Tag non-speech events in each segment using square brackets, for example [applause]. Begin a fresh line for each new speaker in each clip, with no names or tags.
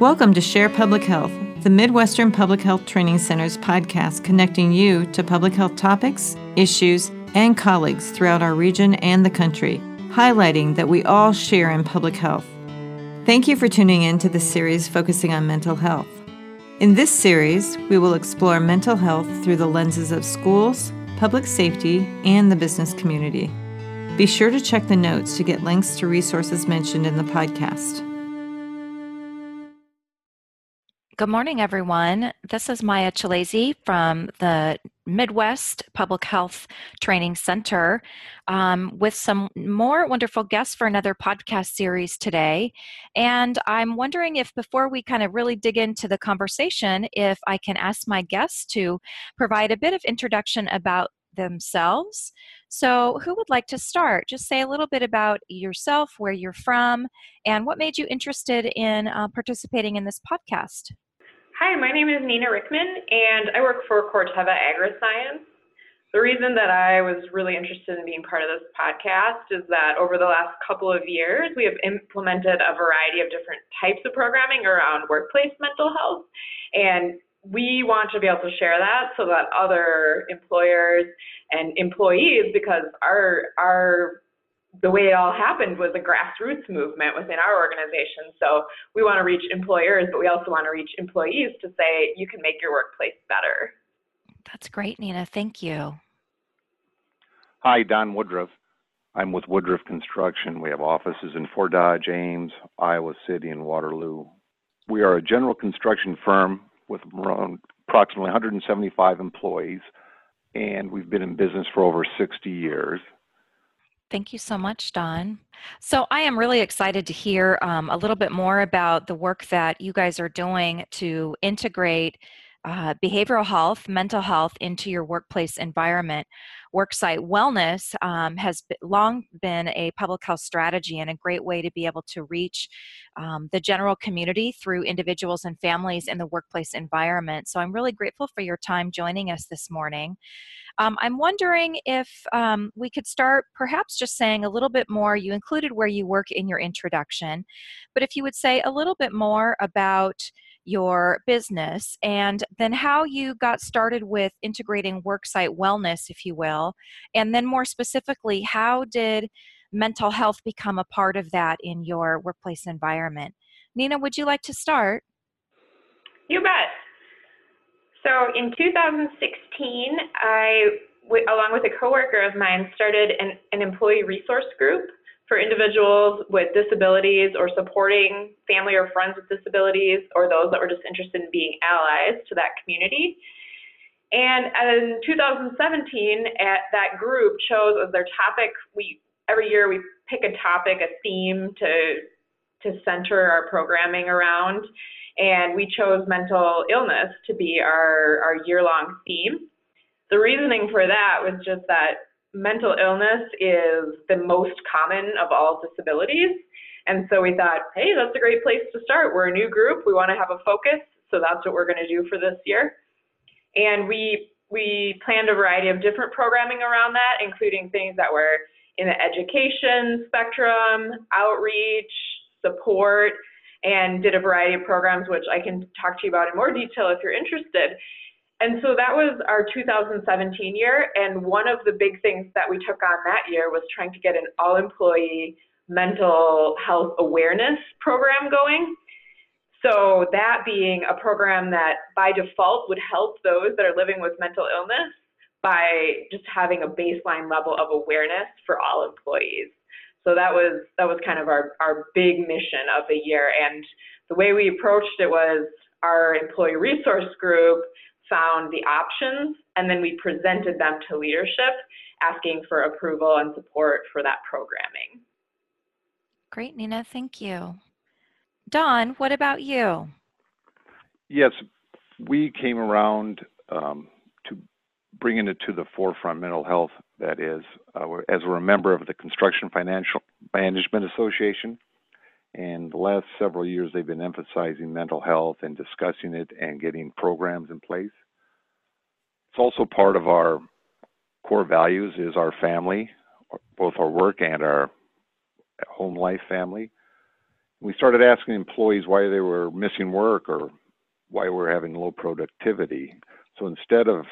Welcome to Share Public Health, the Midwestern Public Health Training Center's podcast connecting you to public health topics, issues, and colleagues throughout our region and the country, highlighting that we all share in public health. Thank you for tuning in to this series focusing on mental health. In this series, we will explore mental health through the lenses of schools, public safety, and the business community. Be sure to check the notes to get links to resources mentioned in the podcast.
Good morning, everyone. This is Maya Chalazi from the Midwest Public Health Training Center um, with some more wonderful guests for another podcast series today. And I'm wondering if, before we kind of really dig into the conversation, if I can ask my guests to provide a bit of introduction about themselves. So, who would like to start? Just say a little bit about yourself, where you're from, and what made you interested in uh, participating in this podcast.
Hi, my name is Nina Rickman, and I work for Corteva AgriScience. The reason that I was really interested in being part of this podcast is that over the last couple of years, we have implemented a variety of different types of programming around workplace mental health. And we want to be able to share that so that other employers and employees, because our, our the way it all happened was a grassroots movement within our organization. So we want to reach employers, but we also want to reach employees to say you can make your workplace better.
That's great, Nina. Thank you.
Hi, Don Woodruff. I'm with Woodruff Construction. We have offices in Fort Dodge, Ames, Iowa City, and Waterloo. We are a general construction firm with around approximately 175 employees, and we've been in business for over 60 years.
Thank you so much, Don. So, I am really excited to hear um, a little bit more about the work that you guys are doing to integrate uh, behavioral health, mental health into your workplace environment. Worksite wellness um, has long been a public health strategy and a great way to be able to reach um, the general community through individuals and families in the workplace environment. So, I'm really grateful for your time joining us this morning. Um, I'm wondering if um, we could start perhaps just saying a little bit more. You included where you work in your introduction, but if you would say a little bit more about your business and then how you got started with integrating worksite wellness, if you will, and then more specifically, how did mental health become a part of that in your workplace environment? Nina, would you like to start?
You bet. So in 2016, I, along with a coworker of mine, started an, an employee resource group for individuals with disabilities or supporting family or friends with disabilities or those that were just interested in being allies to that community. And in 2017, at that group chose as their topic, we every year we pick a topic, a theme to to center our programming around and we chose mental illness to be our, our year long theme. The reasoning for that was just that mental illness is the most common of all disabilities. And so we thought, hey, that's a great place to start. We're a new group, we want to have a focus, so that's what we're going to do for this year. And we we planned a variety of different programming around that, including things that were in the education spectrum, outreach, support, and did a variety of programs, which I can talk to you about in more detail if you're interested. And so that was our 2017 year. And one of the big things that we took on that year was trying to get an all employee mental health awareness program going. So, that being a program that by default would help those that are living with mental illness by just having a baseline level of awareness for all employees. So that was that was kind of our, our big mission of the year. And the way we approached it was our employee resource group found the options and then we presented them to leadership asking for approval and support for that programming.
Great, Nina. Thank you. Don, what about you?
Yes, we came around um, to bringing it to the forefront mental health that is, uh, as we're a member of the Construction Financial Management Association. And the last several years, they've been emphasizing mental health and discussing it and getting programs in place. It's also part of our core values is our family, both our work and our home life family. We started asking employees why they were missing work or why we're having low productivity. So instead of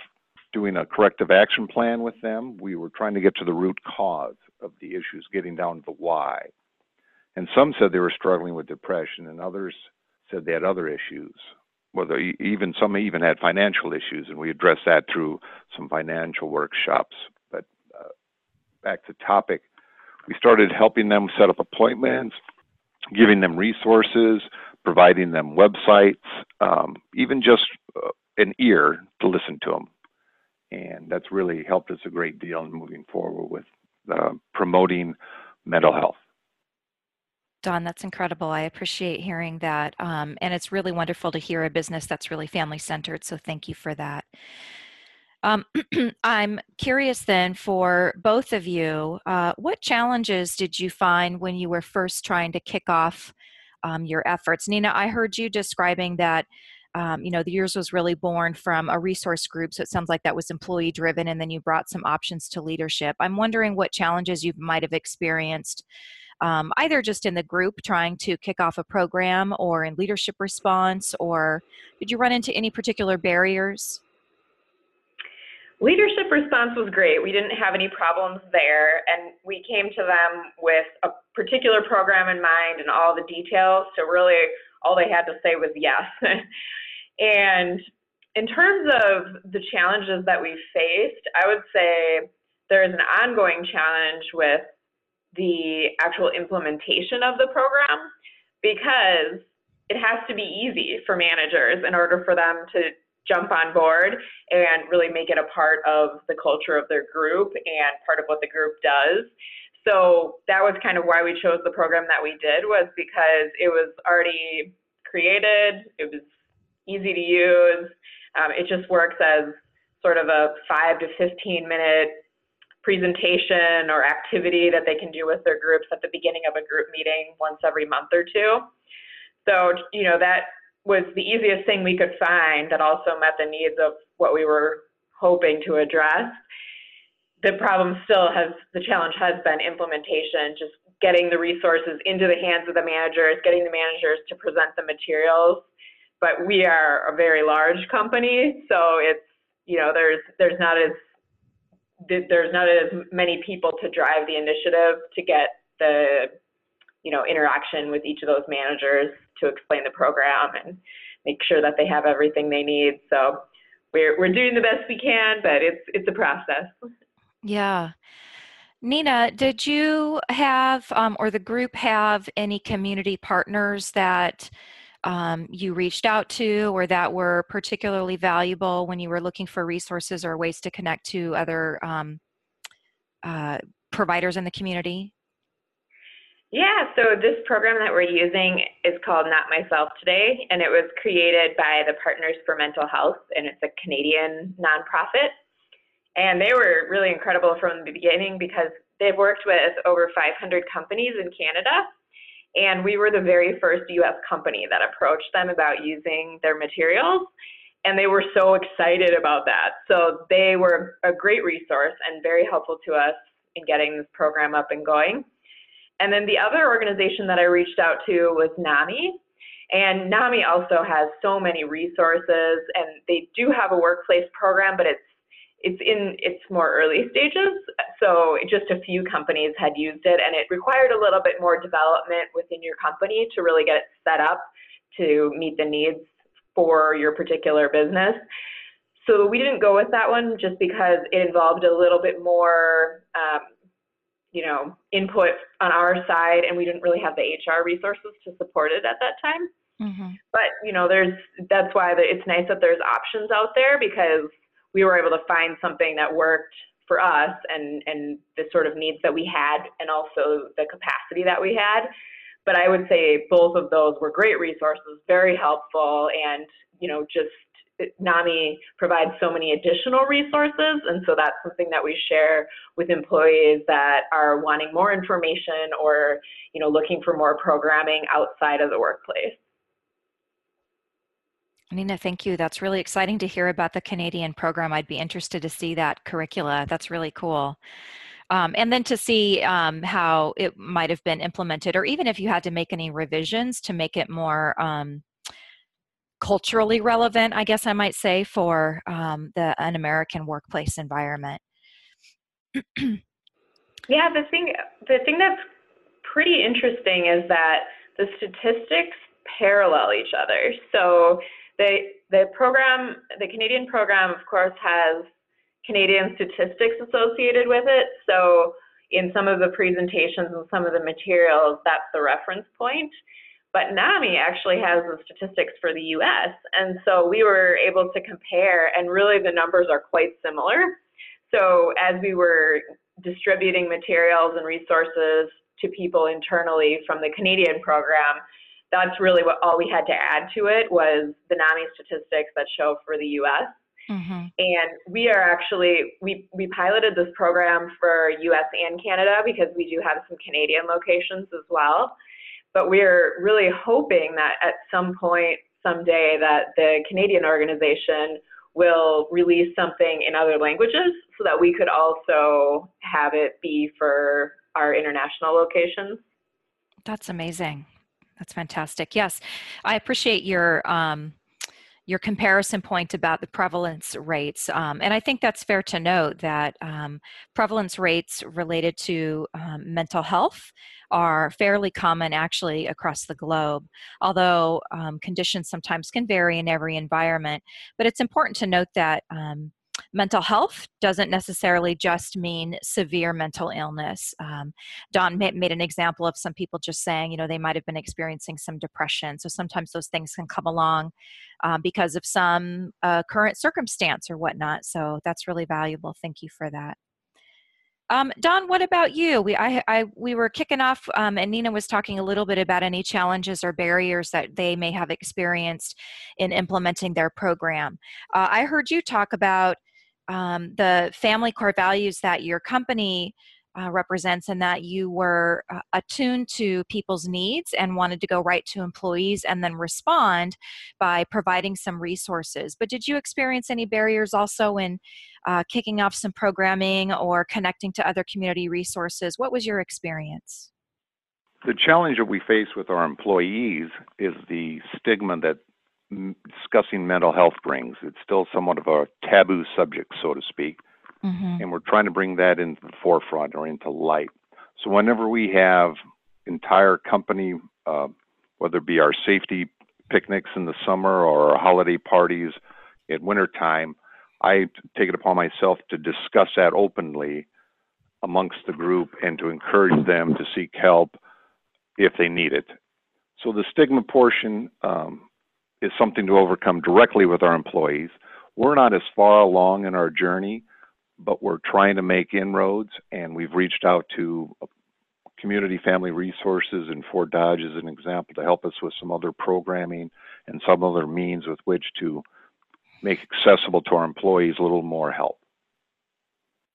doing a corrective action plan with them, we were trying to get to the root cause of the issues, getting down to the why. And some said they were struggling with depression, and others said they had other issues. Well, even some even had financial issues, and we addressed that through some financial workshops. But uh, back to topic, we started helping them set up appointments, giving them resources, providing them websites, um, even just uh, an ear to listen to them. And that's really helped us a great deal in moving forward with uh, promoting mental health.
Don, that's incredible. I appreciate hearing that. Um, and it's really wonderful to hear a business that's really family centered. So thank you for that. Um, [clears throat] I'm curious then for both of you, uh, what challenges did you find when you were first trying to kick off um, your efforts? Nina, I heard you describing that. Um, you know, the yours was really born from a resource group, so it sounds like that was employee driven, and then you brought some options to leadership. I'm wondering what challenges you might have experienced um, either just in the group trying to kick off a program or in leadership response, or did you run into any particular barriers?
Leadership response was great. We didn't have any problems there, and we came to them with a particular program in mind and all the details. So, really, all they had to say was yes. [laughs] and in terms of the challenges that we faced, I would say there is an ongoing challenge with the actual implementation of the program because it has to be easy for managers in order for them to jump on board and really make it a part of the culture of their group and part of what the group does. So that was kind of why we chose the program that we did was because it was already created, it was easy to use, um, it just works as sort of a five to 15 minute presentation or activity that they can do with their groups at the beginning of a group meeting once every month or two. So, you know, that was the easiest thing we could find that also met the needs of what we were hoping to address. The problem still has, the challenge has been implementation, just getting the resources into the hands of the managers, getting the managers to present the materials. But we are a very large company, so it's, you know, there's, there's not as there's not as many people to drive the initiative to get the you know interaction with each of those managers to explain the program and make sure that they have everything they need. So we're we're doing the best we can but it's it's a process.
Yeah. Nina, did you have, um, or the group have any community partners that um, you reached out to or that were particularly valuable when you were looking for resources or ways to connect to other um, uh, providers in the community?
Yeah, so this program that we're using is called Not Myself Today, and it was created by the Partners for Mental Health, and it's a Canadian nonprofit. And they were really incredible from the beginning because they've worked with over 500 companies in Canada and we were the very first US company that approached them about using their materials. And they were so excited about that. So they were a great resource and very helpful to us in getting this program up and going. And then the other organization that I reached out to was NAMI. And NAMI also has so many resources, and they do have a workplace program, but it's it's in its more early stages. So just a few companies had used it and it required a little bit more development within your company to really get it set up to meet the needs for your particular business. So we didn't go with that one just because it involved a little bit more, um, you know, input on our side, and we didn't really have the HR resources to support it at that time. Mm-hmm. But you know, there's that's why the, it's nice that there's options out there because we were able to find something that worked for us and and the sort of needs that we had and also the capacity that we had but i would say both of those were great resources very helpful and you know just NAMI provides so many additional resources, and so that's something that we share with employees that are wanting more information or, you know, looking for more programming outside of the workplace.
Nina, thank you. That's really exciting to hear about the Canadian program. I'd be interested to see that curricula. That's really cool. Um, and then to see um, how it might have been implemented, or even if you had to make any revisions to make it more um, culturally relevant, I guess I might say, for um, the an American workplace environment. [clears throat]
yeah, the thing the thing that's pretty interesting is that the statistics parallel each other. So the the program, the Canadian program, of course, has Canadian statistics associated with it. So in some of the presentations and some of the materials, that's the reference point. But NAMI actually has the statistics for the US. And so we were able to compare, and really the numbers are quite similar. So as we were distributing materials and resources to people internally from the Canadian program, that's really what all we had to add to it was the NAMI statistics that show for the US. Mm-hmm. And we are actually, we, we piloted this program for US and Canada because we do have some Canadian locations as well. But we're really hoping that at some point, someday, that the Canadian organization will release something in other languages so that we could also have it be for our international locations.
That's amazing. That's fantastic. Yes, I appreciate your um, your comparison point about the prevalence rates, um, and I think that's fair to note that um, prevalence rates related to um, mental health are fairly common actually across the globe, although um, conditions sometimes can vary in every environment. But it's important to note that um, mental health doesn't necessarily just mean severe mental illness. Um, Don made an example of some people just saying, you know, they might have been experiencing some depression. So sometimes those things can come along um, because of some uh, current circumstance or whatnot. So that's really valuable. Thank you for that. Um, Don, what about you? We I, I we were kicking off, um, and Nina was talking a little bit about any challenges or barriers that they may have experienced in implementing their program. Uh, I heard you talk about um, the family core values that your company uh, represents and that you were uh, attuned to people's needs and wanted to go right to employees and then respond by providing some resources. But did you experience any barriers also in uh, kicking off some programming or connecting to other community resources? What was your experience?
The challenge that we face with our employees is the stigma that discussing mental health brings. It's still somewhat of a taboo subject, so to speak, mm-hmm. and we're trying to bring that into the forefront or into light. So whenever we have entire company, uh, whether it be our safety picnics in the summer or our holiday parties at wintertime, I take it upon myself to discuss that openly amongst the group and to encourage them to seek help if they need it. So the stigma portion um, is something to overcome directly with our employees. We're not as far along in our journey, but we're trying to make inroads, and we've reached out to community family resources and Fort Dodge as an example to help us with some other programming and some other means with which to make accessible to our employees a little more help.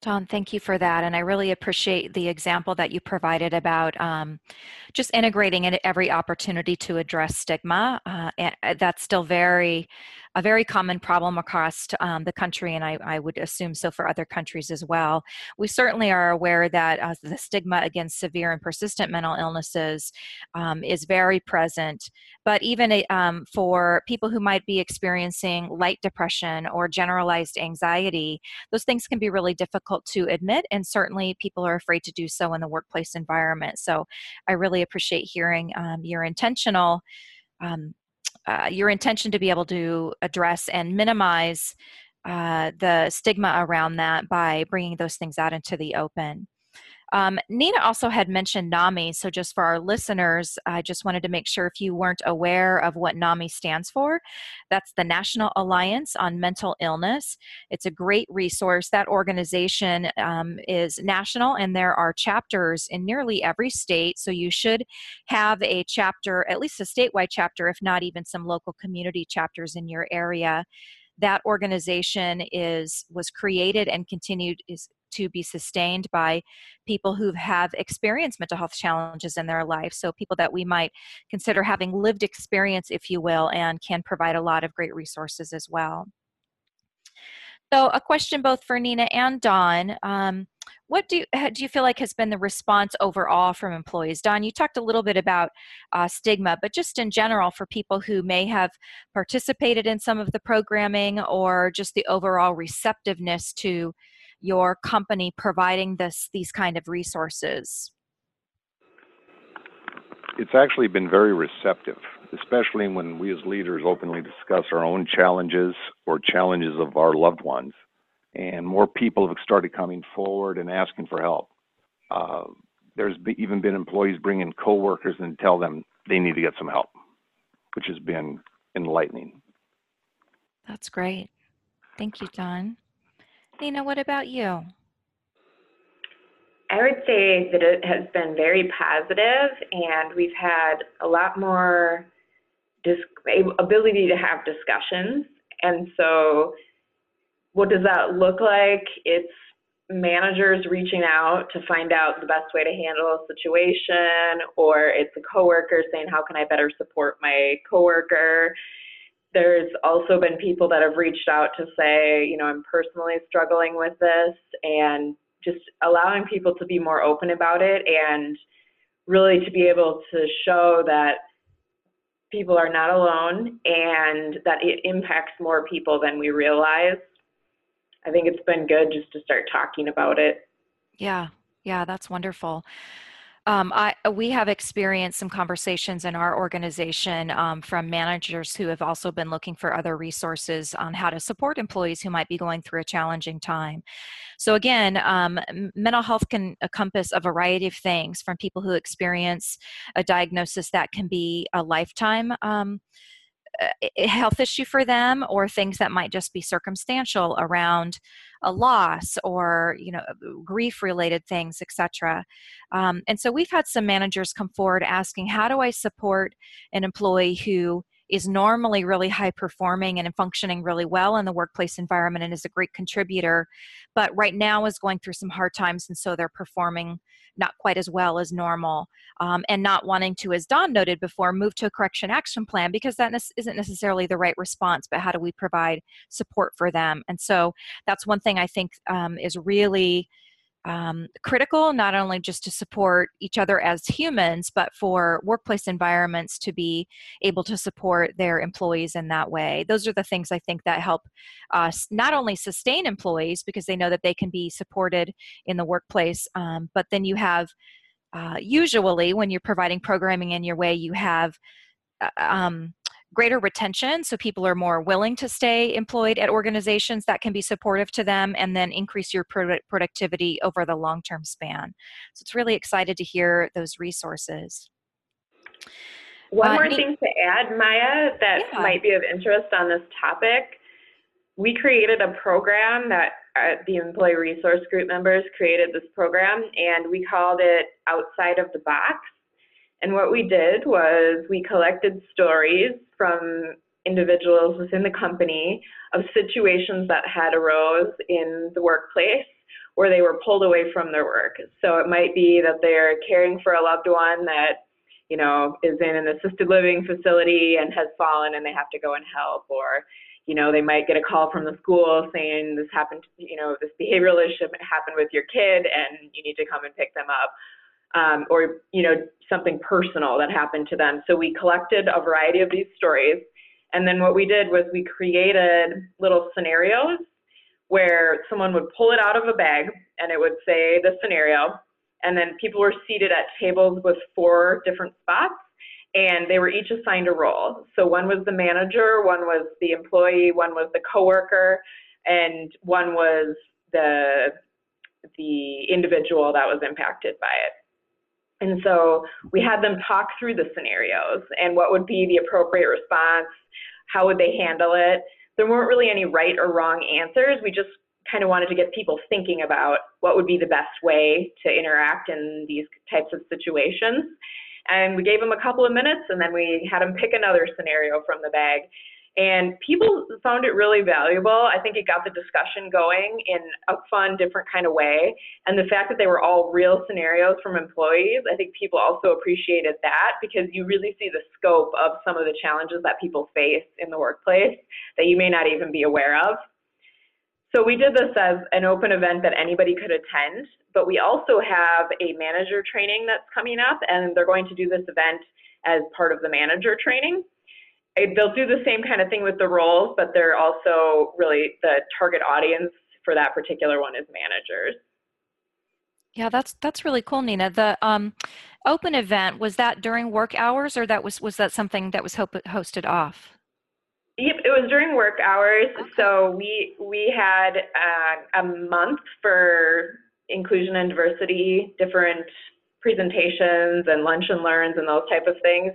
Don, thank you for that. And I really appreciate the example that you provided about um, just integrating in every opportunity to address stigma. Uh, uh that's still very a very common problem across um, the country, and I, I, would assume so for other countries as well. We certainly are aware that uh, the stigma against severe and persistent mental illnesses um, is very present, but even um, for people who might be experiencing light depression or generalized anxiety, those things can be really difficult to admit, and certainly people are afraid to do so in the workplace environment. So I really appreciate hearing um, your intentional um, uh, your intention to be able to address and minimize uh, the stigma around that by bringing those things out into the open. Um, Nina also had mentioned NAMI, so just for our listeners, I just wanted to make sure if you weren't aware of what NAMI stands for, that's the National Alliance on Mental Illness. It's a great resource. That organization um, is national and there are chapters in nearly every state, so you should have a chapter, at least a statewide chapter, if not even some local community chapters in your area that organization is was created and continued is to be sustained by people who have experienced mental health challenges in their life. So, people that we might consider having lived experience, if you will, and can provide a lot of great resources as well. So, a question both for Nina and Don. Um, what do you, do you feel like has been the response overall from employees? Don, you talked a little bit about uh, stigma, but just in general for people who may have participated in some of the programming or just the overall receptiveness to your company providing this these kind of resources?
It's actually been very receptive, especially when we as leaders openly discuss our own challenges or challenges of our loved ones. And more people have started coming forward and asking for help. Uh, there's even been employees bring in coworkers and tell them they need to get some help, which has been enlightening.
That's great. Thank you, Don. Nina, what about you?
I would say that it has been very positive, and we've had a lot more dis- ability to have discussions. And so, what does that look like? It's managers reaching out to find out the best way to handle a situation, or it's a coworker saying, How can I better support my coworker? There's also been people that have reached out to say, you know, I'm personally struggling with this, and just allowing people to be more open about it and really to be able to show that people are not alone and that it impacts more people than we realize. I think it's been good just to start talking about it.
Yeah, yeah, that's wonderful. Um, I, we have experienced some conversations in our organization um, from managers who have also been looking for other resources on how to support employees who might be going through a challenging time. So, again, um, mental health can encompass a variety of things from people who experience a diagnosis that can be a lifetime um, health issue for them or things that might just be circumstantial around a loss or you know grief related things etc um, and so we've had some managers come forward asking how do i support an employee who is normally really high performing and functioning really well in the workplace environment and is a great contributor, but right now is going through some hard times and so they're performing not quite as well as normal um, and not wanting to, as Don noted before, move to a correction action plan because that isn't necessarily the right response, but how do we provide support for them? And so that's one thing I think um, is really um, critical, not only just to support each other as humans, but for workplace environments to be able to support their employees in that way. Those are the things I think that help us not only sustain employees because they know that they can be supported in the workplace, um, but then you have uh, usually when you're providing programming in your way, you have uh, um, greater retention so people are more willing to stay employed at organizations that can be supportive to them and then increase your product productivity over the long term span. So it's really excited to hear those resources.
One uh, more thing to add maya that yeah. might be of interest on this topic. We created a program that uh, the employee resource group members created this program and we called it outside of the box and what we did was we collected stories from individuals within the company of situations that had arose in the workplace where they were pulled away from their work. So it might be that they're caring for a loved one that you know is in an assisted living facility and has fallen and they have to go and help or you know they might get a call from the school saying this happened you know this behavioral issue happened with your kid and you need to come and pick them up um, or you know something personal that happened to them. So we collected a variety of these stories, and then what we did was we created little scenarios where someone would pull it out of a bag and it would say the scenario, and then people were seated at tables with four different spots. And they were each assigned a role. So one was the manager, one was the employee, one was the coworker, and one was the the individual that was impacted by it. And so we had them talk through the scenarios and what would be the appropriate response, how would they handle it. There weren't really any right or wrong answers. We just kind of wanted to get people thinking about what would be the best way to interact in these types of situations. And we gave them a couple of minutes and then we had them pick another scenario from the bag. And people found it really valuable. I think it got the discussion going in a fun, different kind of way. And the fact that they were all real scenarios from employees, I think people also appreciated that because you really see the scope of some of the challenges that people face in the workplace that you may not even be aware of. So we did this as an open event that anybody could attend. but we also have a manager training that's coming up, and they're going to do this event as part of the manager training. They'll do the same kind of thing with the roles, but they're also really the target audience for that particular one is managers.
Yeah, that's that's really cool, Nina. The um, open event was that during work hours, or that was was that something that was hosted off?
Yep, it was during work hours. Okay. So we we had uh, a month for inclusion and diversity, different presentations and lunch and learns and those type of things.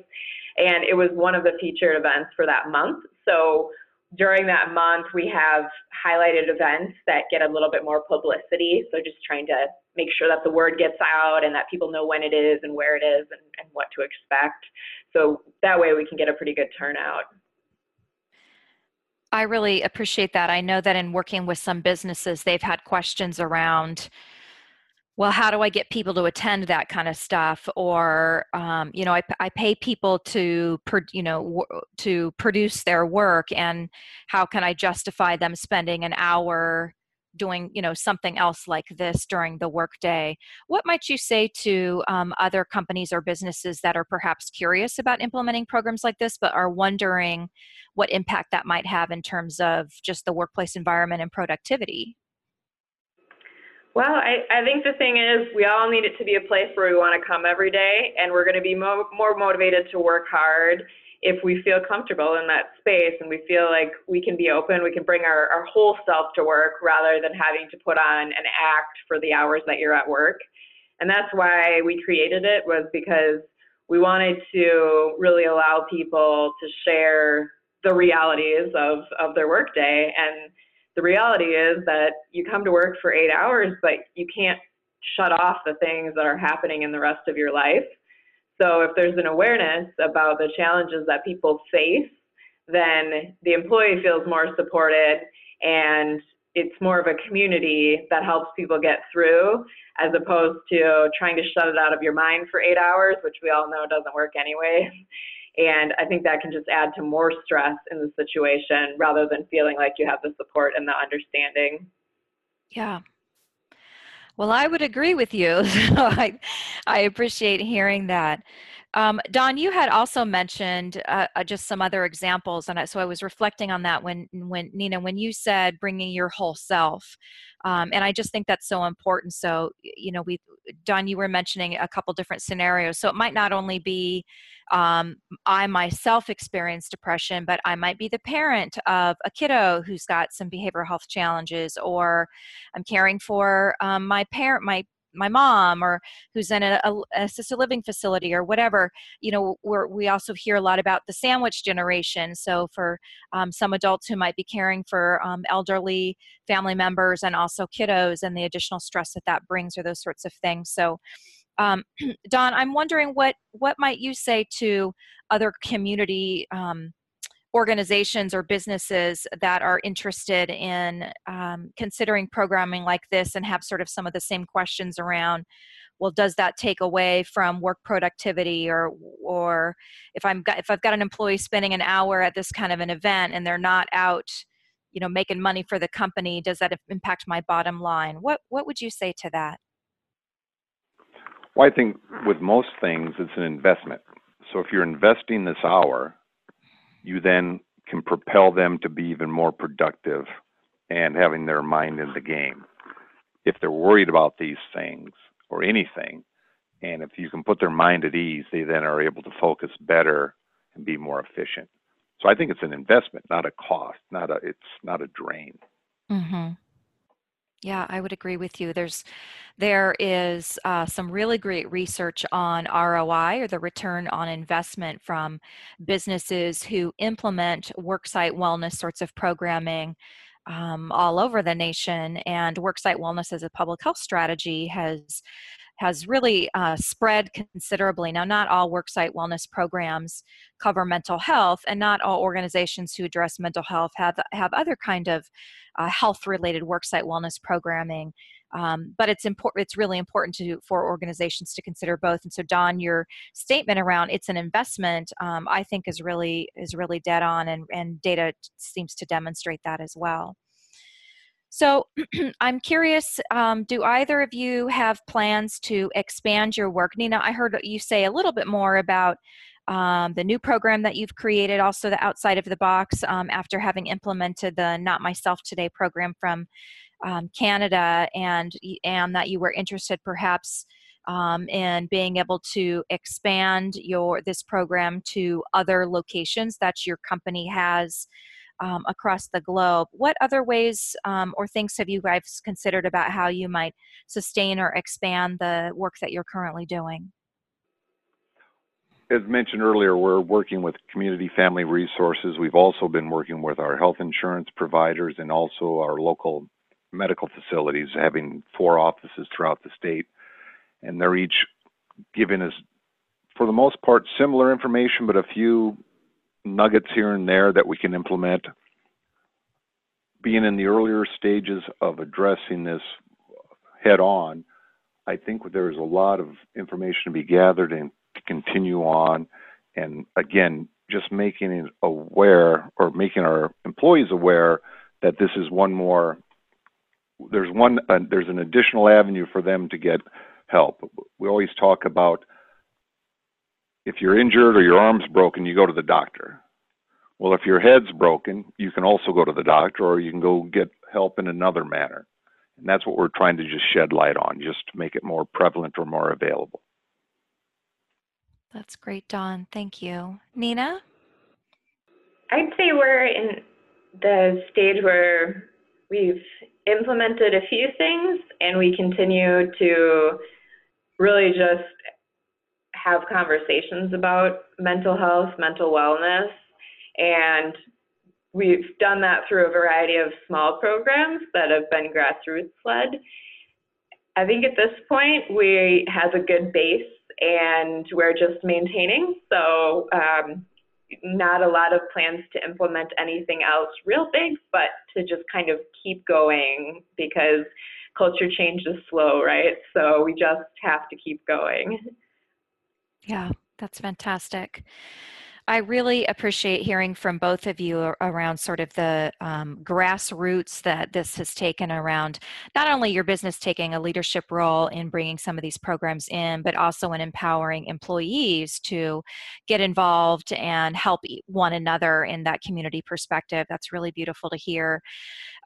And it was one of the featured events for that month. So during that month, we have highlighted events that get a little bit more publicity. So just trying to make sure that the word gets out and that people know when it is and where it is and, and what to expect. So that way we can get a pretty good turnout.
I really appreciate that. I know that in working with some businesses, they've had questions around well how do i get people to attend that kind of stuff? Or um, you know I, I pay people to you know to produce their work and how can i justify them spending an hour doing you know something else like this during the workday what might you say to um, other companies or businesses that are perhaps curious about implementing programs like this but are wondering what impact that might have in terms of just the workplace environment and productivity
well, I, I think the thing is, we all need it to be a place where we want to come every day, and we're going to be mo- more motivated to work hard if we feel comfortable in that space and we feel like we can be open, we can bring our, our whole self to work rather than having to put on an act for the hours that you're at work. And that's why we created it was because we wanted to really allow people to share the realities of, of their workday and the reality is that you come to work for eight hours, but you can't shut off the things that are happening in the rest of your life. So if there's an awareness about the challenges that people face, then the employee feels more supported and it's more of a community that helps people get through as opposed to trying to shut it out of your mind for eight hours, which we all know doesn't work anyway. And I think that can just add to more stress in the situation rather than feeling like you have the support and the understanding.
Yeah. Well, I would agree with you. [laughs] I, I appreciate hearing that. Um, Don, you had also mentioned uh, uh, just some other examples, and so I was reflecting on that when, when Nina, when you said bringing your whole self, um, and I just think that's so important. So, you know, we, Don, you were mentioning a couple different scenarios. So it might not only be um, I myself experience depression, but I might be the parent of a kiddo who's got some behavioral health challenges, or I'm caring for um, my parent, my my mom or who's in a assisted living facility or whatever you know we're, we also hear a lot about the sandwich generation. So for um, some adults who might be caring for um, elderly family members and also kiddos and the additional stress that that brings or those sorts of things. So um, [clears throat] Don, I'm wondering what what might you say to other community um, organizations or businesses that are interested in um, considering programming like this and have sort of some of the same questions around well does that take away from work productivity or or if i'm got, if i've got an employee spending an hour at this kind of an event and they're not out you know making money for the company does that impact my bottom line what what would you say to that
well, I think with most things, it's an investment. So if you're investing this hour, you then can propel them to be even more productive and having their mind in the game. If they're worried about these things or anything, and if you can put their mind at ease, they then are able to focus better and be more efficient. So I think it's an investment, not a cost, not a it's not a drain.
Mm-hmm. Yeah, I would agree with you. There's there is uh, some really great research on ROI or the return on investment from businesses who implement worksite wellness sorts of programming um, all over the nation. And worksite wellness as a public health strategy has has really uh, spread considerably. Now, not all worksite wellness programs cover mental health, and not all organizations who address mental health have have other kind of uh, health-related worksite wellness programming. Um, but it's important. It's really important to for organizations to consider both. And so, Don, your statement around it's an investment, um, I think, is really is really dead on, and and data seems to demonstrate that as well. So [clears throat] I'm curious um, do either of you have plans to expand your work? Nina, I heard you say a little bit more about um, the new program that you've created, also the outside of the box um, after having implemented the Not Myself Today program from um, Canada, and and that you were interested perhaps um, in being able to expand your this program to other locations that your company has um, across the globe. What other ways um, or things have you guys considered about how you might sustain or expand the work that you're currently doing?
As mentioned earlier, we're working with community family resources. We've also been working with our health insurance providers and also our local medical facilities, having four offices throughout the state. And they're each giving us, for the most part, similar information, but a few nuggets here and there that we can implement. Being in the earlier stages of addressing this head on, I think there's a lot of information to be gathered and to continue on. And again, just making it aware or making our employees aware that this is one more there's one uh, there's an additional avenue for them to get help. We always talk about if you're injured or your arm's broken, you go to the doctor. Well, if your head's broken, you can also go to the doctor or you can go get help in another manner. And that's what we're trying to just shed light on, just to make it more prevalent or more available.
That's great, Don. Thank you. Nina?
I'd say we're in the stage where we've implemented a few things and we continue to really just have conversations about mental health, mental wellness, and we've done that through a variety of small programs that have been grassroots led. I think at this point we have a good base and we're just maintaining. So um, not a lot of plans to implement anything else real big, but to just kind of keep going because culture change is slow, right? So we just have to keep going.
Yeah, that's fantastic. I really appreciate hearing from both of you around sort of the um, grassroots that this has taken around not only your business taking a leadership role in bringing some of these programs in, but also in empowering employees to get involved and help one another in that community perspective. That's really beautiful to hear.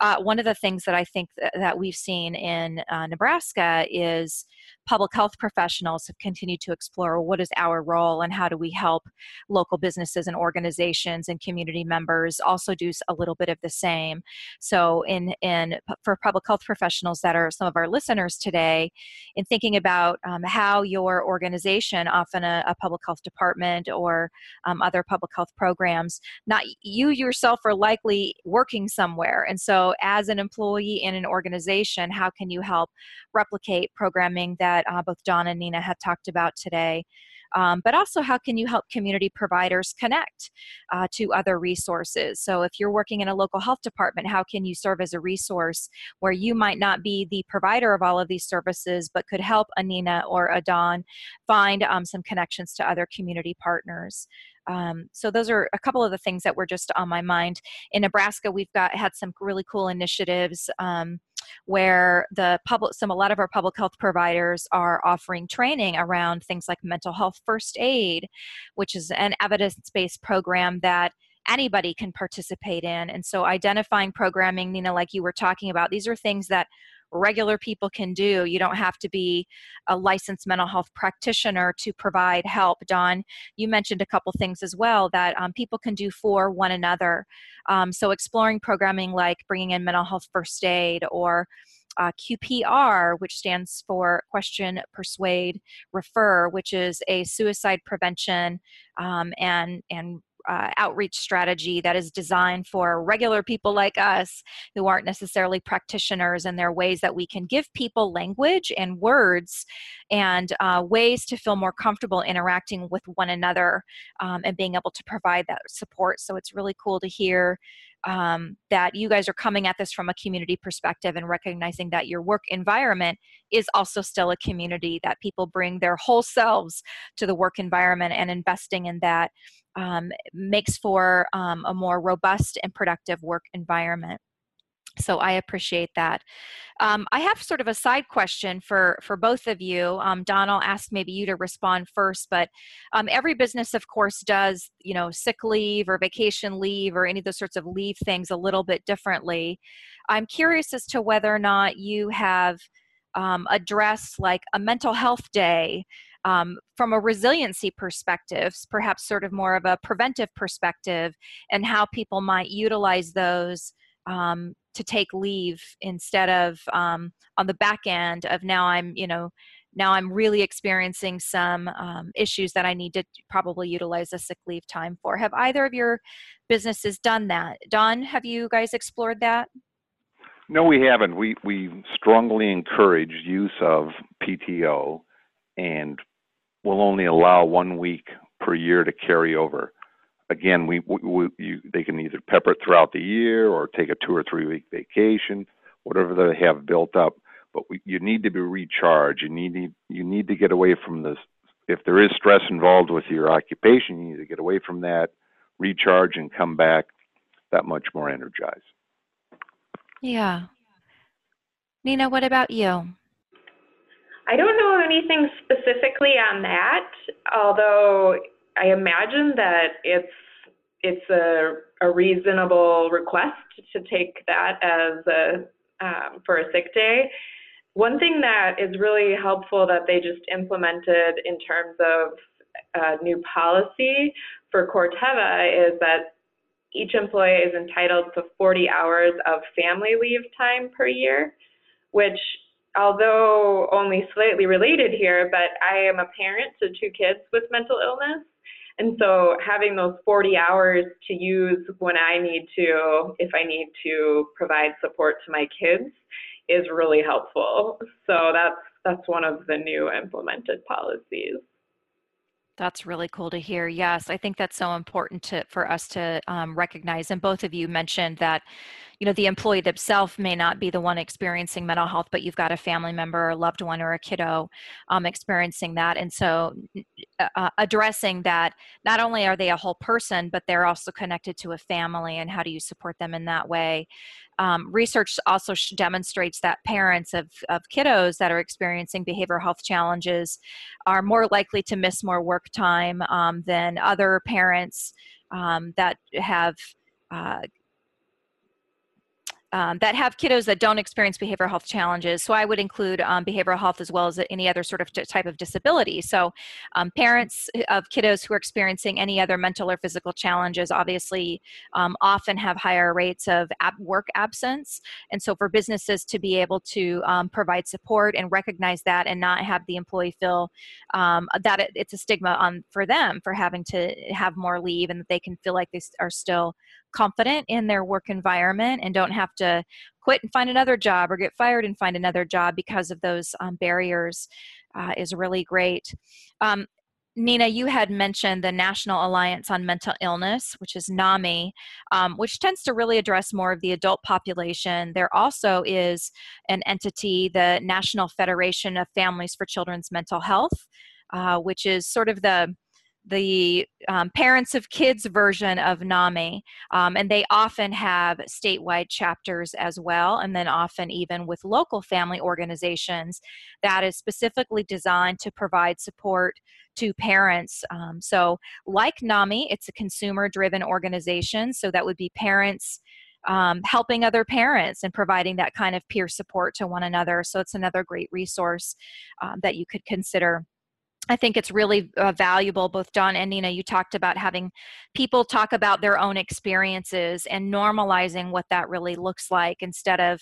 Uh, one of the things that I think that, that we've seen in uh, Nebraska is public health professionals have continued to explore what is our role and how do we help local businesses and organizations and community members also do a little bit of the same. So, in in for public health professionals that are some of our listeners today, in thinking about um, how your organization, often a, a public health department or um, other public health programs, not you yourself are likely working somewhere, and so as an employee in an organization, how can you help replicate programming that uh, both Don and Nina have talked about today? Um, but also how can you help community providers connect uh, to other resources? So if you're working in a local health department how can you serve as a resource where you might not be the provider of all of these services but could help Anina or a don find um, some connections to other community partners um, so those are a couple of the things that were just on my mind. In Nebraska, we've got had some really cool initiatives. Um, where the public some a lot of our public health providers are offering training around things like mental health first aid which is an evidence-based program that anybody can participate in and so identifying programming nina like you were talking about these are things that regular people can do. You don't have to be a licensed mental health practitioner to provide help. Don, you mentioned a couple things as well that um, people can do for one another. Um, so, exploring programming like bringing in mental health first aid or uh, QPR, which stands for Question, Persuade, Refer, which is a suicide prevention um, and and uh, outreach strategy that is designed for regular people like us who aren't necessarily practitioners and there are ways that we can give people language and words and uh, ways to feel more comfortable interacting with one another um, and being able to provide that support. So it's really cool to hear um, that you guys are coming at this from a community perspective and recognizing that your work environment is also still a community that people bring their whole selves to the work environment and investing in that um, makes for um, a more robust and productive work environment So I appreciate that. Um, I have sort of a side question for for both of you. Um, Don, I'll ask maybe you to respond first, but um, every business, of course, does you know sick leave or vacation leave or any of those sorts of leave things a little bit differently. I'm curious as to whether or not you have um, addressed like a mental health day um, from a resiliency perspective, perhaps sort of more of a preventive perspective, and how people might utilize those um, to take leave instead of um, on the back end of now I'm, you know, now I'm really experiencing some um, issues that I need to probably utilize a sick leave time for. Have either of your businesses done that? Don, have you guys explored that?
No, we haven't. We we strongly encourage use of PTO, and will only allow one week per year to carry over again, we, we, you, they can either pepper it throughout the year or take a two or three week vacation, whatever they have built up. But we, you need to be recharged. You need you need to get away from this. If there is stress involved with your occupation, you need to get away from that, recharge, and come back that much more energized.
Yeah. Nina, what about you?
I don't know anything specifically on that, although I imagine that it's it's a, a reasonable request to take that as a um, for a sick day. One thing that is really helpful that they just implemented in terms of uh, new policy for Corteva is that each employee is entitled to 40 hours of family leave time per year, which although only slightly related here, but I am a parent to two kids with mental illness. And so having those 40 hours to use when I need to, if I need to provide support to my kids is really helpful. So that's that's one of the new implemented policies.
That's really cool to hear. Yes, I think that's so important to, for us to um, recognize. And both of you mentioned that you know the employee themselves may not be the one experiencing mental health but you've got a family member a loved one or a kiddo um, experiencing that. And so uh, uh, addressing that not only are they a whole person but they're also connected to a family and how do you support them in that way? Um, research also demonstrates that parents of, of kiddos that are experiencing behavioral health challenges are more likely to miss more work time um, than other parents um, that have uh, um, that have kiddos that don't experience behavioral health challenges. So I would include um, behavioral health as well as any other sort of type of disability. So um, parents of kiddos who are experiencing any other mental or physical challenges obviously um, often have higher rates of ab- work absence. And so for businesses to be able to um, provide support and recognize that and not have the employee feel um, that it, it's a stigma on for them for having to have more leave and that they can feel like they are still confident in their work environment and don't have to quit and find another job or get fired and find another job because of those um, barriers uh, is really great. Um, Nina, you had mentioned the National Alliance on Mental Illness, which is NAMI, um, which tends to really address more of the adult population. There also is an entity, the National Federation of Families for Children's Mental Health, uh, which is sort of the the um, parents of kids version of NAMI, um, and they often have statewide chapters as well, and then often even with local family organizations that is specifically designed to provide support to parents. Um, so, like NAMI, it's a consumer driven organization, so that would be parents. Um, helping other parents and providing that kind of peer support to one another. So, it's another great resource um, that you could consider. I think it's really uh, valuable. Both Don and Nina, you talked about having people talk about their own experiences and normalizing what that really looks like instead of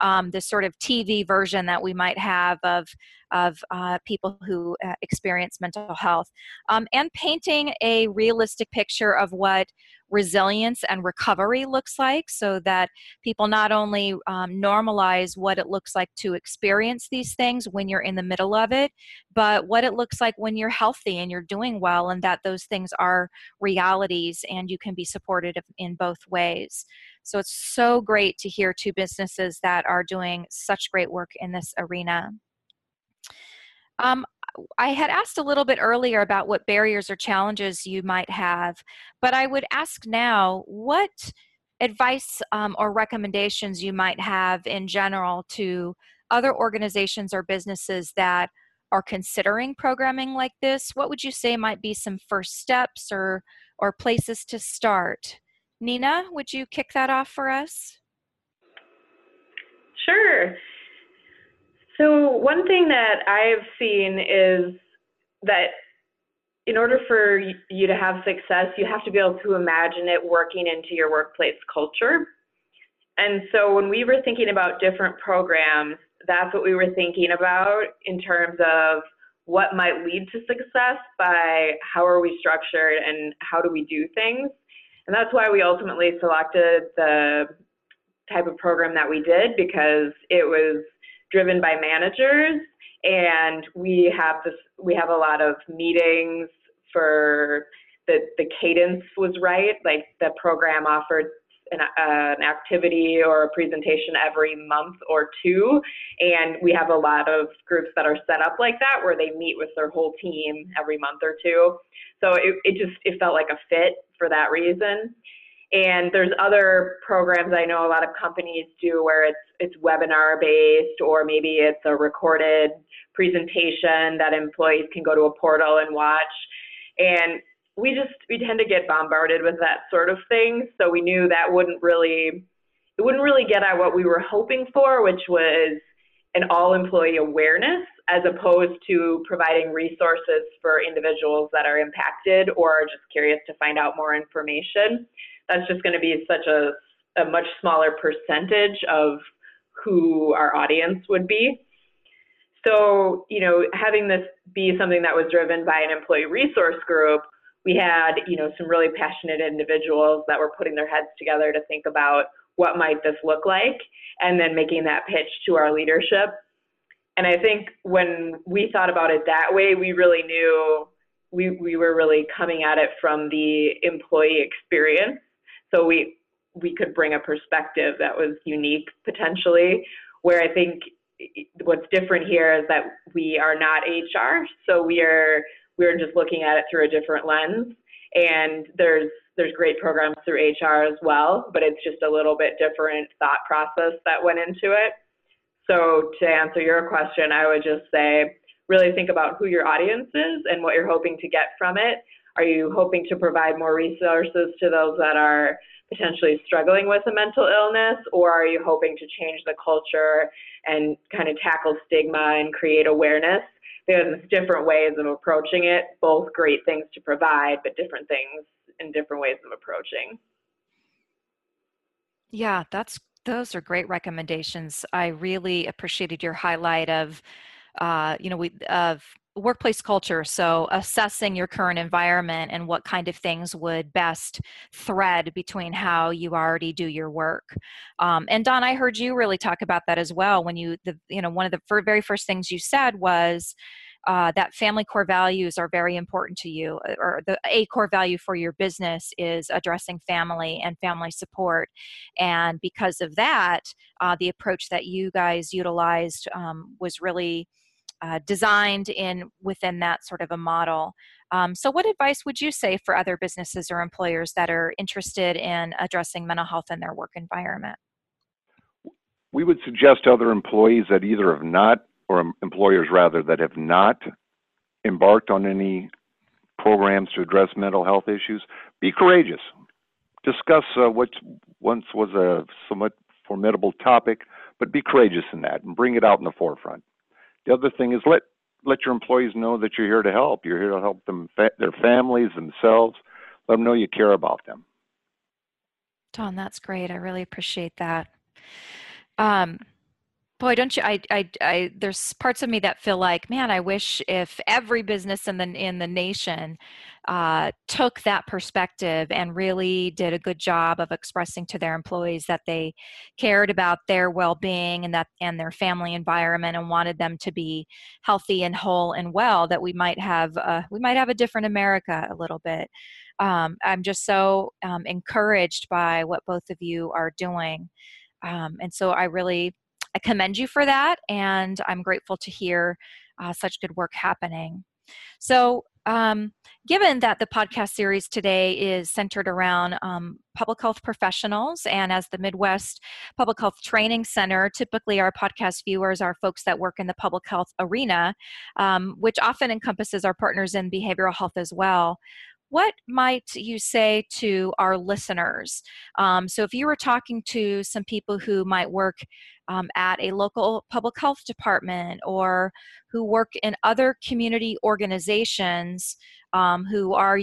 um, this sort of TV version that we might have of of uh, people who uh, experience mental health, um, and painting a realistic picture of what resilience and recovery looks like so that people not only um, normalize what it looks like to experience these things when you're in the middle of it, but what it looks like when you're healthy and you're doing well, and that those things are realities and you can be supported in both ways. So it's so great to hear two businesses that are doing such great work in this arena. Um, I had asked a little bit earlier about what barriers or challenges you might have, but I would ask now what advice um, or recommendations you might have in general to other organizations or businesses that are considering programming like this, what would you say might be some first steps or or places to start? Nina, would you kick that off for us?
Sure. So one thing that I've seen is that in order for you to have success, you have to be able to imagine it working into your workplace culture. And so when we were thinking about different programs, that's what we were thinking about in terms of what might lead to success by how are we structured and how do we do things. And that's why we ultimately selected the type of program that we did because it was driven by managers and we have this we have a lot of meetings for the the cadence was right like the program offered an, uh, an activity or a presentation every month or two. And we have a lot of groups that are set up like that where they meet with their whole team every month or two. So it, it just, it felt like a fit for that reason. And there's other programs I know a lot of companies do where it's it's webinar based or maybe it's a recorded presentation that employees can go to a portal and watch. And we just we tend to get bombarded with that sort of thing. So we knew that wouldn't really it wouldn't really get at what we were hoping for, which was an all employee awareness as opposed to providing resources for individuals that are impacted or are just curious to find out more information. That's just going to be such a, a much smaller percentage of who our audience would be. So, you know, having this be something that was driven by an employee resource group we had, you know, some really passionate individuals that were putting their heads together to think about what might this look like and then making that pitch to our leadership. And I think when we thought about it that way, we really knew we, we were really coming at it from the employee experience. So we we could bring a perspective that was unique potentially, where I think what's different here is that we are not HR. So we are we are just looking at it through a different lens. And there's there's great programs through HR as well, but it's just a little bit different thought process that went into it. So to answer your question, I would just say really think about who your audience is and what you're hoping to get from it. Are you hoping to provide more resources to those that are potentially struggling with a mental illness, or are you hoping to change the culture and kind of tackle stigma and create awareness? there's different ways of approaching it, both great things to provide, but different things in different ways of approaching.
Yeah, that's those are great recommendations. I really appreciated your highlight of, uh, you know, we of workplace culture. So assessing your current environment and what kind of things would best thread between how you already do your work. Um, and Don, I heard you really talk about that as well. When you, the, you know, one of the very first things you said was, uh, that family core values are very important to you, uh, or the a core value for your business is addressing family and family support. And because of that, uh, the approach that you guys utilized um, was really uh, designed in within that sort of a model. Um, so, what advice would you say for other businesses or employers that are interested in addressing mental health in their work environment?
We would suggest other employees that either have not, or employers rather, that have not embarked on any programs to address mental health issues, be courageous. Discuss uh, what once was a somewhat formidable topic, but be courageous in that and bring it out in the forefront. The other thing is let let your employees know that you're here to help. You're here to help them, fa- their families, themselves. Let them know you care about them.
Don, that's great. I really appreciate that. Um, boy don't you I, I i there's parts of me that feel like man i wish if every business in the in the nation uh, took that perspective and really did a good job of expressing to their employees that they cared about their well-being and that and their family environment and wanted them to be healthy and whole and well that we might have uh, we might have a different america a little bit. Um, i'm just so um, encouraged by what both of you are doing. Um, and so i really I commend you for that, and I'm grateful to hear uh, such good work happening. So, um, given that the podcast series today is centered around um, public health professionals, and as the Midwest Public Health Training Center, typically our podcast viewers are folks that work in the public health arena, um, which often encompasses our partners in behavioral health as well what might you say to our listeners? Um, so, if you were talking to some people who might work um, at a local public health department or who work in other community organizations um, who are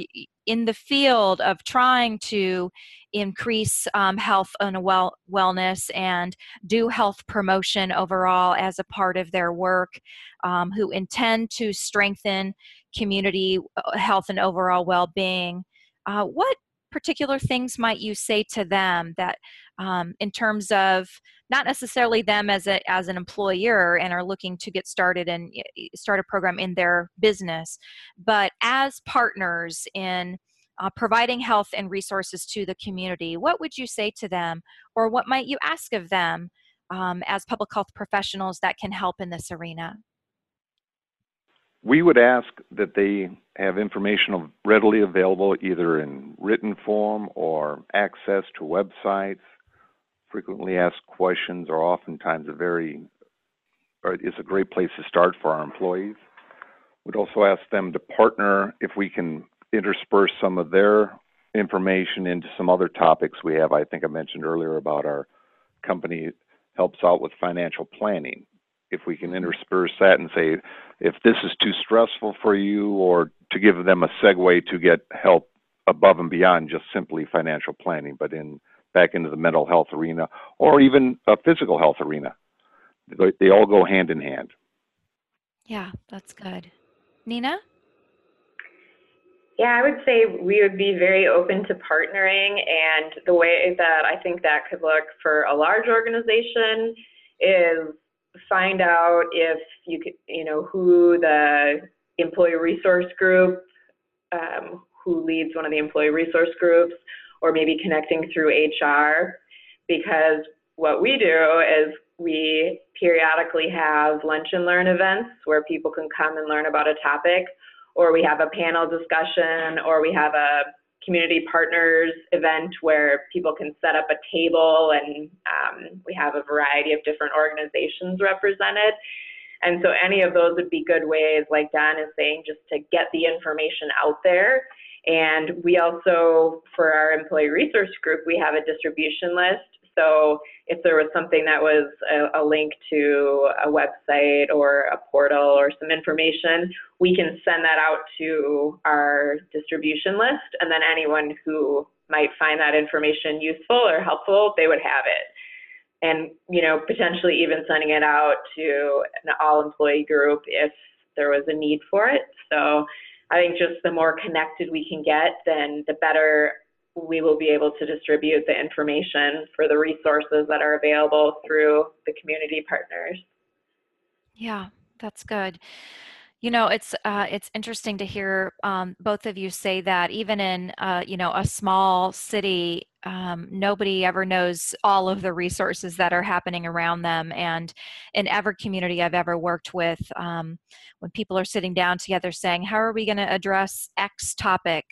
in the field of trying to increase um, health and well, wellness and do health promotion overall as a part of their work, um, who intend to strengthen community uh, health and overall well-being uh, what particular things might you say to them that um, in terms of not necessarily them as a as an employer and are looking to get started and start a program in their business but as partners in uh, providing health and resources to the community what would you say to them? Or what might you ask of them um, as public health professionals that can help in this arena
we would ask that they have information readily available either in written form or access to websites. Frequently asked questions are oftentimes a very, or is a great place to start for our employees. We'd also ask them to partner if we can intersperse some of their information into some other topics we have. I think I mentioned earlier about our company helps out with financial planning if we can intersperse that and say, if this is too stressful for you, or to give them a segue to get help above and beyond just simply financial planning, but in back into the mental health arena or even a physical health arena. They, they all go hand in hand.
Yeah, that's good. Nina?
Yeah, I would say we would be very open to partnering. And the way that I think that could look for a large organization is find out if you could, you know, who the employee resource group, um, who leads one of the employee resource groups, or maybe connecting through HR, because what we do is we periodically have lunch and learn events where people can come and learn about a topic, or we have a panel discussion, or we have a community partners event where people can set up a table and um, we have a variety of different organizations represented. And so any of those would be good ways, like Don is saying, just to get the information out there. And we also, for our employee resource group, we have a distribution list so if there was something that was a, a, link to a website or a portal or some information, we can send that out to our distribution list, and then anyone who might find that information useful or helpful, they would have it. And you know, potentially even sending it out to an all-employee group if there was a need for it. So I think just the more connected we can get, then the better we will be able to distribute the information for the resources that are available through the community partners.
Yeah, that's good. You know, it's uh, it's interesting to hear um, both of you say that even in uh, you know a small city, um, nobody ever knows all of the resources that are happening around them. And in every community I've ever worked with, um, when people are sitting down together saying, "How are we going to address X topic?"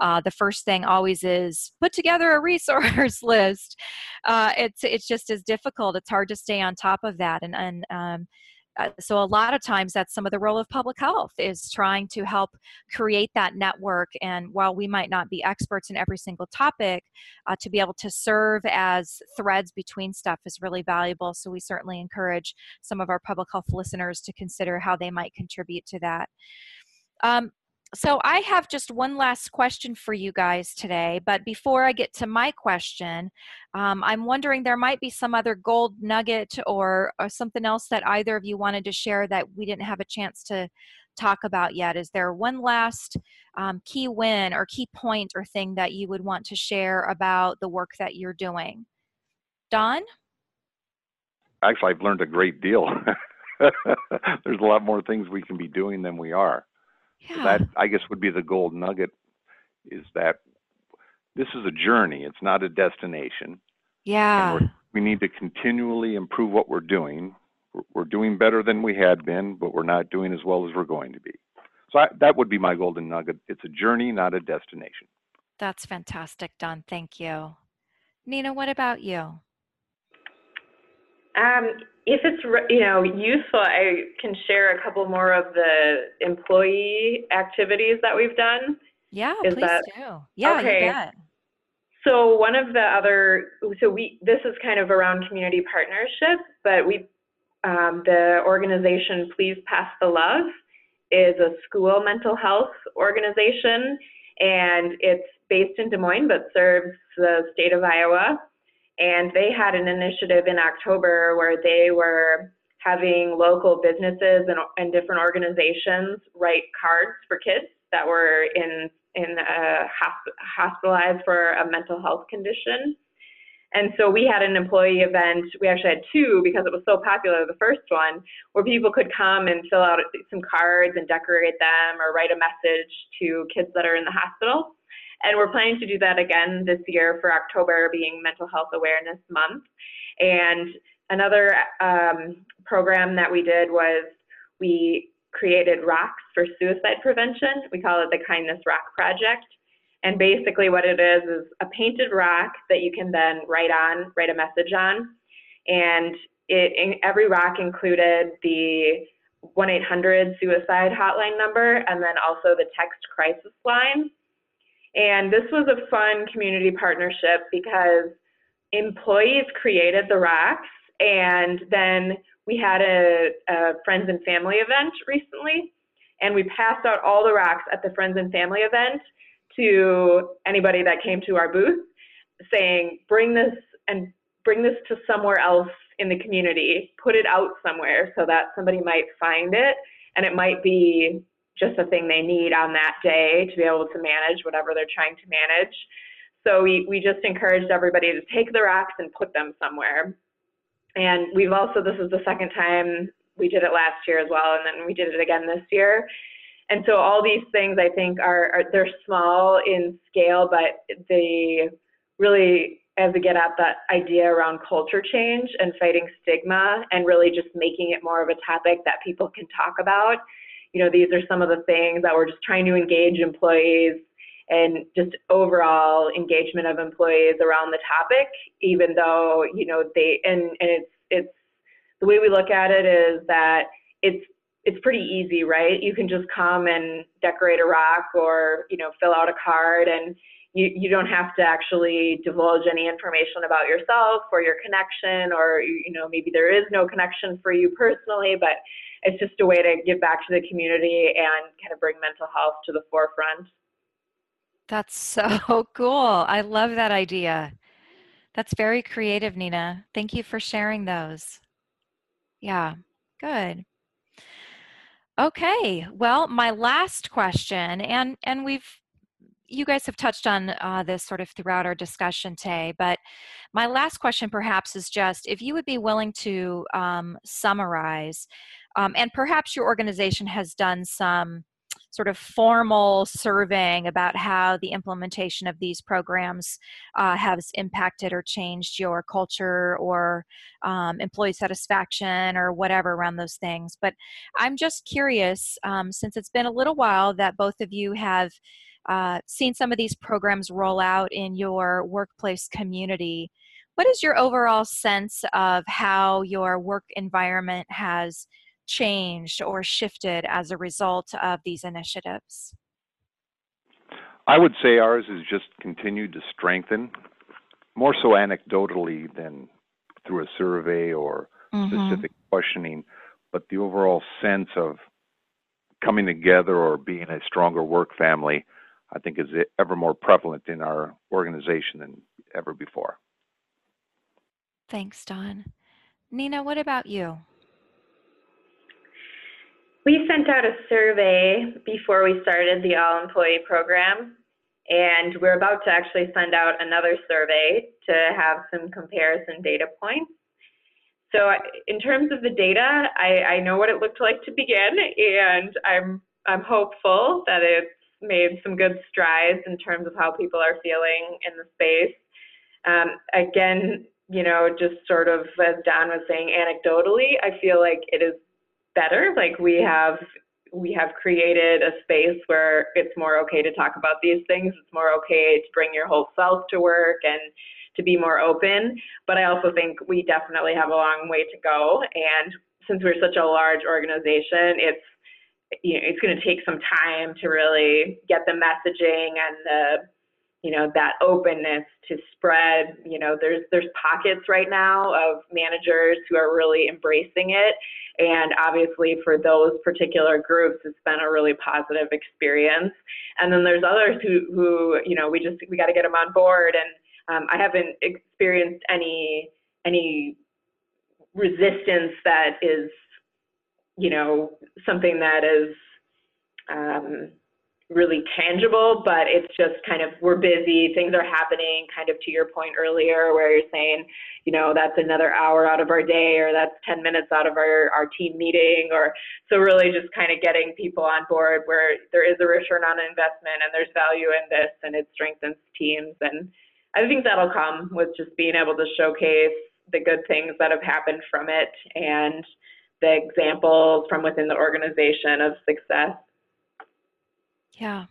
Uh, the first thing always is put together a resource [laughs] list. Uh, it's it's just as difficult. It's hard to stay on top of that, and and um, uh, so a lot of times that's some of the role of public health is trying to help create that network. And while we might not be experts in every single topic uh, to be able to serve as threads between stuff is really valuable. So we certainly encourage some of our public health listeners to consider how they might contribute to that. Um, so I have just one last question for you guys today. But before I get to my question, um, I'm wondering there might be some other gold nugget or, or something else that either of you wanted to share that we didn't have a chance to talk about yet. Is there one last um, key win or key point or thing that you would want to share about the work that you're doing? Don?
Actually, I've learned a great deal. [laughs] There's a lot more things we can be doing than we are.
Yeah.
That I guess would be the gold nugget is that this is a journey. It's not a destination.
Yeah.
we need to continually improve what we're doing. We're, doing better than we had been, but we're not doing as well as we're going to be. So I, that would be my golden nugget. It's a journey, not a destination.
That's fantastic, Don. Thank you. Nina, what about you?
Um, if it's you know useful, I can share a couple more of the employee activities that we've done.
Yeah, Is please that, do. Yeah, okay.
So one of the other, so we this is kind of around community partnership, but we um, the organization Please Pass the Love is a school mental health organization, and it's based in Des Moines but serves the state of Iowa. And they had an initiative in October where they were having local businesses and, and different organizations write cards for kids that were in in hospitalized for a mental health condition. And so we had an employee event. We actually had two because it was so popular, the first one, where people could come and fill out some cards and decorate them or write a message to kids that are in the hospital. And we're planning to do that again this year for October being Mental Health Awareness Month. And another um, program that we did was we created rocks for suicide prevention. We call it the Kindness Rock Project. And basically, what it is is a painted rock that you can then write on, write a message on. And it every rock included the 1 800 suicide hotline number and then also the text crisis line. And this was a fun community partnership because employees created the rocks and then we had a, a friends and family event recently and we passed out all the rocks at the friends and family event to anybody that came to our booth saying bring this and bring this to somewhere else in the community. Put it out somewhere so that somebody might find it and it might be just a thing they need on that day to be able to manage whatever they're trying to manage. So we, we just encouraged everybody to take the rocks and put them somewhere. And we've also, this is the second time we did it last year as well, and then we did it again this year. And so all these things I think are, are they're small in scale, but they really as we get at that idea around culture change and fighting stigma and really just making it more of a topic that people can talk about you know, these are some of the things that we're just trying to engage employees and just overall engagement of employees around the topic, even though, you know, they, and, and it's, it's, the way we look at it is that it's, it's pretty easy, right? You can just come and decorate a rock or, you know, fill out a card and you, you don't have to actually divulge any information about yourself or your connection or, you know, maybe there is no connection for you personally, but it's just a way to give back to the community and kind of bring mental health to the forefront.
That's so [laughs] cool. I love that idea. That's very creative, Nina. Thank you for sharing those. Yeah, good. Okay, well, my last question, and and we've you guys have touched on uh, this sort of throughout our discussion today, but my last question perhaps is just if you would be willing to um, summarize um, and perhaps your organization has done some sort of formal surveying about how the implementation of these programs uh, has impacted or changed your culture or um, employee satisfaction or whatever around those things. But I'm just curious, um, since it's been a little while that both of you have uh, seen some of these programs roll out in your workplace community. What is your overall sense of how your work environment has changed or shifted as a result of these initiatives?
I would say ours has just continued to strengthen, more so anecdotally than through a survey or mm-hmm. specific questioning, but the overall sense of coming together or being a stronger work family, I think, is ever more prevalent in our organization than ever before.
Thanks, Don. Nina, what about you?
We sent out a survey before we started the all employee program, and we're about to actually send out another survey to have some comparison data points. So in terms of the data, I, I know what it looked like to begin, and I'm I'm hopeful that it's made some good strides in terms of how people are feeling in the space. Um, again, you know, just sort of as Don was saying, anecdotally, I feel like it is better. Like we have we have created a space where it's more okay to talk about these things. It's more okay to bring your whole self to work and to be more open. But I also think we definitely have a long way to go. And since we're such a large organization, it's you know, it's going to take some time to really get the messaging and the you know that openness to spread. You know there's there's pockets right now of managers who are really embracing it. And obviously for those particular groups it's been a really positive experience. And then there's others who who you know we just we got to get them on board. And um, i haven't experienced any any resistance that is you know something that is um, really tangible, but it's just kind of we're busy, things are happening, kind of to your point earlier, where you're saying, you know, that's another hour out of our day, or that's 10 minutes out of our, our team meeting, or so really just kind of getting people on board where there is a return on investment and there's value in this and it strengthens teams. And I think that'll come with just being able to showcase the good things that have happened from it and the examples from within the organization of success.
Yeah.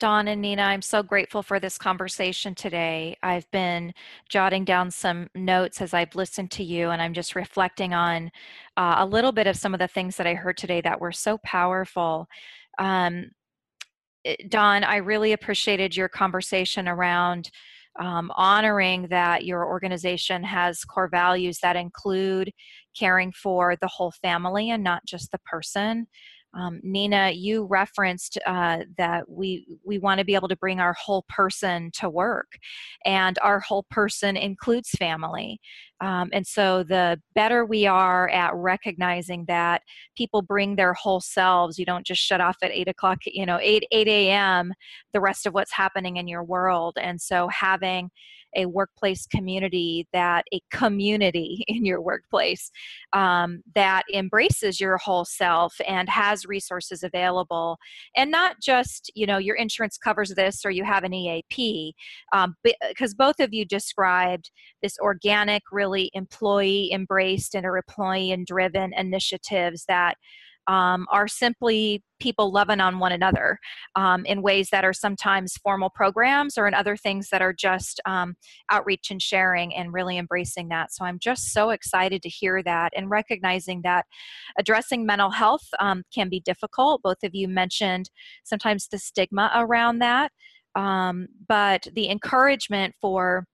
Don and Nina, I'm so grateful for this conversation today. I've been jotting down some notes as I've listened to you, and I'm just reflecting on uh, a little bit of some of the things that I heard today that were so powerful. Um, eh, Don, I really appreciated your conversation around um, honoring that your organization has core values that include caring for the whole family and not just the person. Um, Nina, you referenced uh, that we we want to be able to bring our whole person to work, and our whole person includes family. Um, and so, the better we are at recognizing that people bring their whole selves, you don't just shut off at eight o'clock, you know, eight eight a.m. the rest of what's happening in your world. And so, having a workplace community that a community [laughs] in your workplace um, that embraces your whole self and has resources available. And not just you know your insurance covers this or you have an eap because um, both of you described this organic really employee embraced and employee driven initiatives that um, are simply people loving on one another um, in ways that are sometimes formal programs or in other things that are just um, outreach and sharing and really embracing that. So I'm just so excited to hear that and recognizing that addressing mental health um, can be difficult. Both of you mentioned sometimes the stigma around that. Um, but the encouragement for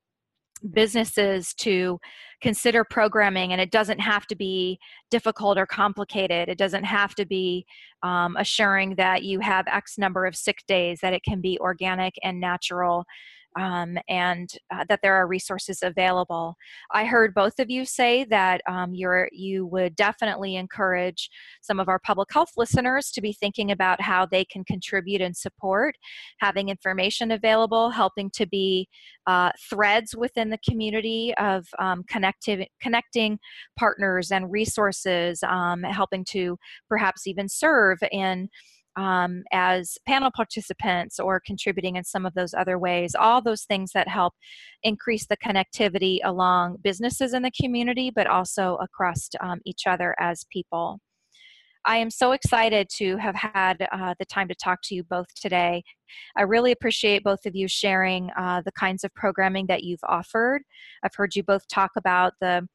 businesses to consider programming and it doesn't have to be difficult or complicated. It doesn't have to be um, assuring that you have x number of sick days that it can be organic and natural um, and uh, that there are resources available. I heard both of you say that um, you're, you would definitely encourage some of our public health listeners to be thinking about how they can contribute and support, having information available, helping to be uh, threads within the community of um, connective, connecting partners and resources, um, helping to perhaps even serve in um, as panel participants or contributing in some of those other ways. All those things that help increase the connectivity along businesses in the community, but also across um, each other as people. I am so excited to have had uh, the time to talk to you both today. I really appreciate both of you sharing uh, the kinds of programming that you've offered. I've heard you both talk about the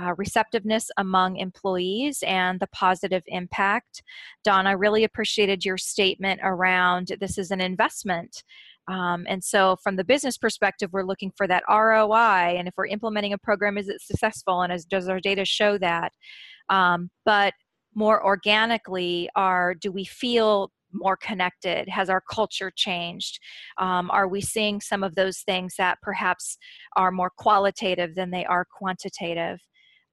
uh, receptiveness among employees and the positive impact. I really appreciated your statement around this is an investment. Um, and so, from the business perspective, we're looking for that ROI. And if we're implementing a program, is it successful? And as, does our data show that? Um, but more organically, are do we feel more connected? Has our culture changed? Um, are we seeing some of those things that perhaps are more qualitative than they are quantitative?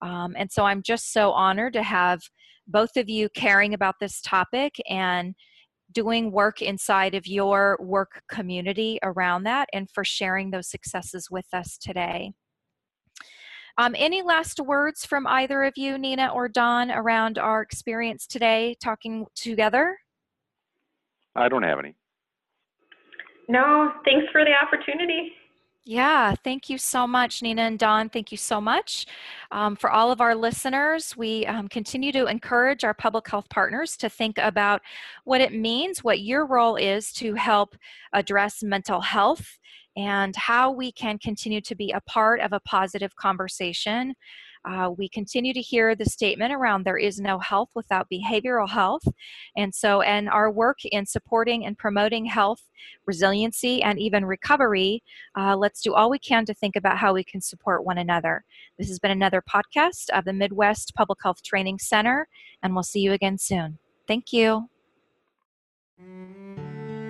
Um, and so I'm just so honored to have both of you caring about this topic and doing work inside of your work community around that and for sharing those successes with us today. Um, any last words from either of you, Nina or Don, around our experience today talking together?
I don't have any.
No, thanks for the opportunity.
Yeah, thank you so much, Nina and Don. Thank you so much. Um, for all of our listeners, we um, continue to encourage our public health partners to think about what it means, what your role is to help address mental health, and how we can continue to be a part of a positive conversation uh, we continue to hear the statement around there is no health without behavioral health. And so, and our work in supporting and promoting health, resiliency, and even recovery, uh, let's do all we can to think about how we can support one another. This has been another podcast of the Midwest Public Health Training Center, and we'll see you again soon. Thank you.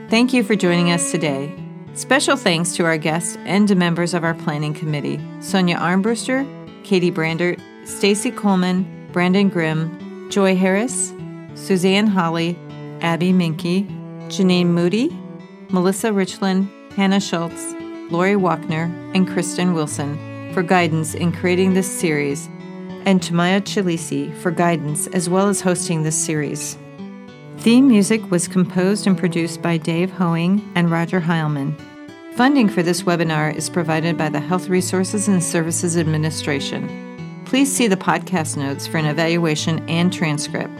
Thank you for joining us today. Special thanks to our guests and to members of our planning committee Sonia Armbruster, Katie Brander, Stacy Coleman, Brandon Grimm, Joy Harris, Suzanne Holly, Abby Minke, Janine Moody, Melissa Richland, Hannah Schultz, Lori Walkner, and Kristen Wilson for guidance in creating this series, and Tamaya Chalisi for guidance as well as hosting this series. Theme music was composed and produced by Dave Hoeing and Roger Heilman. Funding for this webinar is provided by the Health Resources and Services Administration. Please see the podcast notes for an evaluation and transcript.